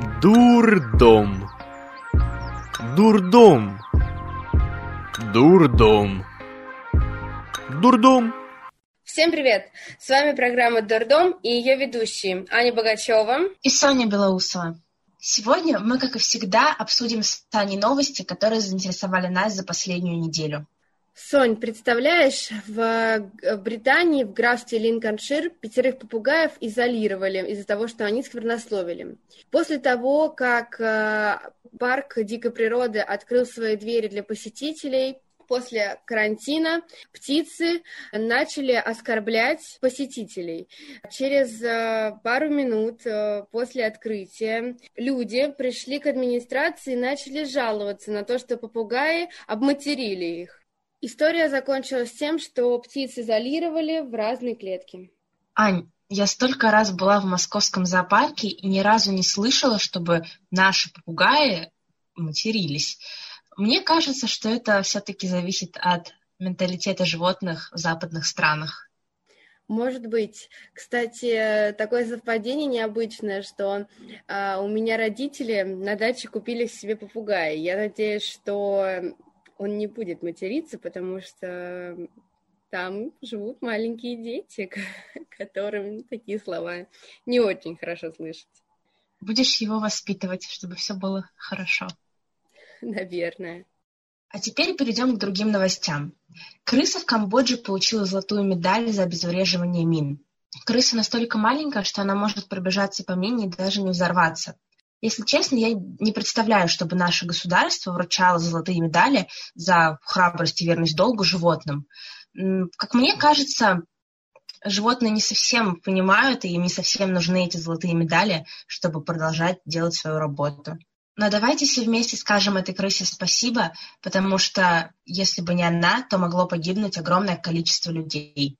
Дурдом. Дурдом. Дурдом. Дурдом. Всем привет! С вами программа «Дурдом» и ее ведущие Аня Богачева и Соня Белоусова. Сегодня мы, как и всегда, обсудим с Таней новости, которые заинтересовали нас за последнюю неделю. Сонь, представляешь, в Британии, в графстве Линкольншир, пятерых попугаев изолировали из-за того, что они сквернословили. После того, как э, парк дикой природы открыл свои двери для посетителей, после карантина птицы начали оскорблять посетителей. Через э, пару минут э, после открытия люди пришли к администрации и начали жаловаться на то, что попугаи обматерили их. История закончилась тем, что птиц изолировали в разные клетки. Ань, я столько раз была в московском зоопарке и ни разу не слышала, чтобы наши попугаи матерились. Мне кажется, что это все-таки зависит от менталитета животных в западных странах. Может быть. Кстати, такое совпадение необычное, что э, у меня родители на даче купили себе попугая. Я надеюсь, что он не будет материться, потому что там живут маленькие дети, которым такие слова не очень хорошо слышать. Будешь его воспитывать, чтобы все было хорошо. Наверное. А теперь перейдем к другим новостям. Крыса в Камбодже получила золотую медаль за обезвреживание мин. Крыса настолько маленькая, что она может пробежаться по мине и даже не взорваться. Если честно, я не представляю, чтобы наше государство вручало золотые медали за храбрость и верность долгу животным. Как мне кажется, животные не совсем понимают, и им не совсем нужны эти золотые медали, чтобы продолжать делать свою работу. Но давайте все вместе скажем этой крысе спасибо, потому что если бы не она, то могло погибнуть огромное количество людей.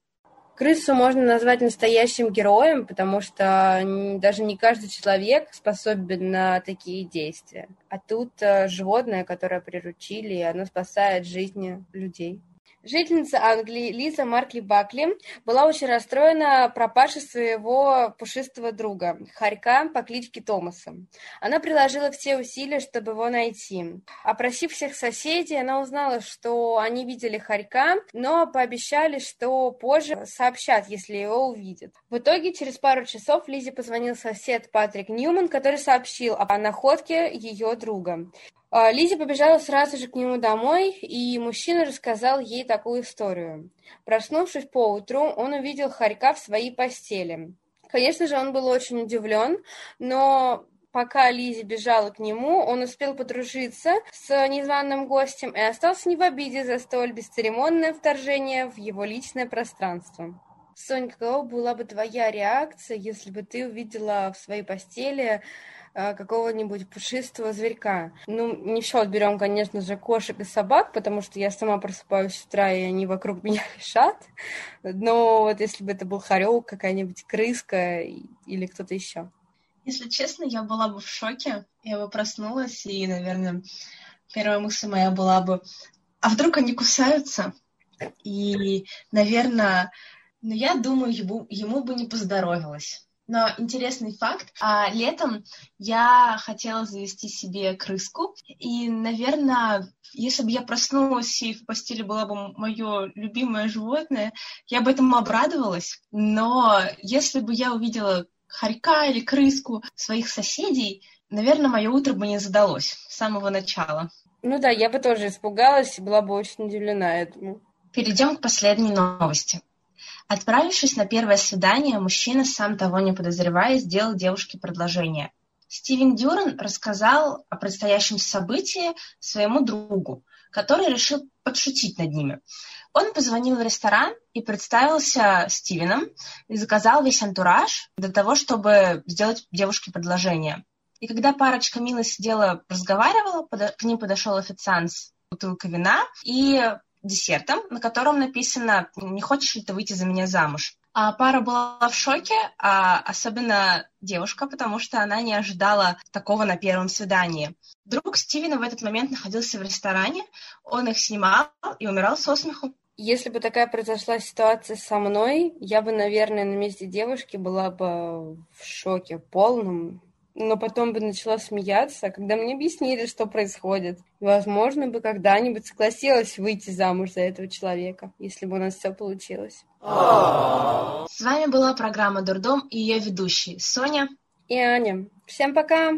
Крысу можно назвать настоящим героем, потому что даже не каждый человек способен на такие действия. А тут э, животное, которое приручили, оно спасает жизни людей. Жительница Англии Лиза Маркли Бакли была очень расстроена пропажей своего пушистого друга, хорька по кличке Томаса. Она приложила все усилия, чтобы его найти. Опросив всех соседей, она узнала, что они видели хорька, но пообещали, что позже сообщат, если его увидят. В итоге, через пару часов Лизе позвонил сосед Патрик Ньюман, который сообщил о находке ее друга. А, Лиза побежала сразу же к нему домой, и мужчина рассказал ей такую историю. Проснувшись поутру, он увидел хорька в своей постели. Конечно же, он был очень удивлен, но пока Лизи бежала к нему, он успел подружиться с незваным гостем и остался не в обиде за столь бесцеремонное вторжение в его личное пространство. Соня, какова была бы твоя реакция, если бы ты увидела в своей постели какого-нибудь пушистого зверька. Ну, не в счет берем, конечно же, кошек и собак, потому что я сама просыпаюсь с утра, и они вокруг меня лежат. Но вот если бы это был хорек, какая-нибудь крыска или кто-то еще. Если честно, я была бы в шоке. Я бы проснулась, и, наверное, первая мысль моя была бы, а вдруг они кусаются? И, наверное, ну, я думаю, ему, ему бы не поздоровилось. Но интересный факт. А, летом я хотела завести себе крыску. И, наверное, если бы я проснулась и в постели была бы мое любимое животное, я бы этому обрадовалась. Но если бы я увидела хорька или крыску своих соседей, наверное, мое утро бы не задалось с самого начала. Ну да, я бы тоже испугалась и была бы очень удивлена этому. Перейдем к последней новости. Отправившись на первое свидание, мужчина, сам того не подозревая, сделал девушке предложение. Стивен Дюран рассказал о предстоящем событии своему другу, который решил подшутить над ними. Он позвонил в ресторан и представился Стивеном и заказал весь антураж для того, чтобы сделать девушке предложение. И когда парочка мило сидела, разговаривала, к ним подошел официант с бутылкой вина и десертом, на котором написано «Не хочешь ли ты выйти за меня замуж?». А пара была в шоке, а особенно девушка, потому что она не ожидала такого на первом свидании. Друг Стивена в этот момент находился в ресторане, он их снимал и умирал со смеху. Если бы такая произошла ситуация со мной, я бы, наверное, на месте девушки была бы в шоке полном. Но потом бы начала смеяться, когда мне объяснили, что происходит. Возможно, бы когда-нибудь согласилась выйти замуж за этого человека, если бы у нас все получилось. С вами была программа «Дурдом» и ее ведущие Соня и Аня. Всем пока!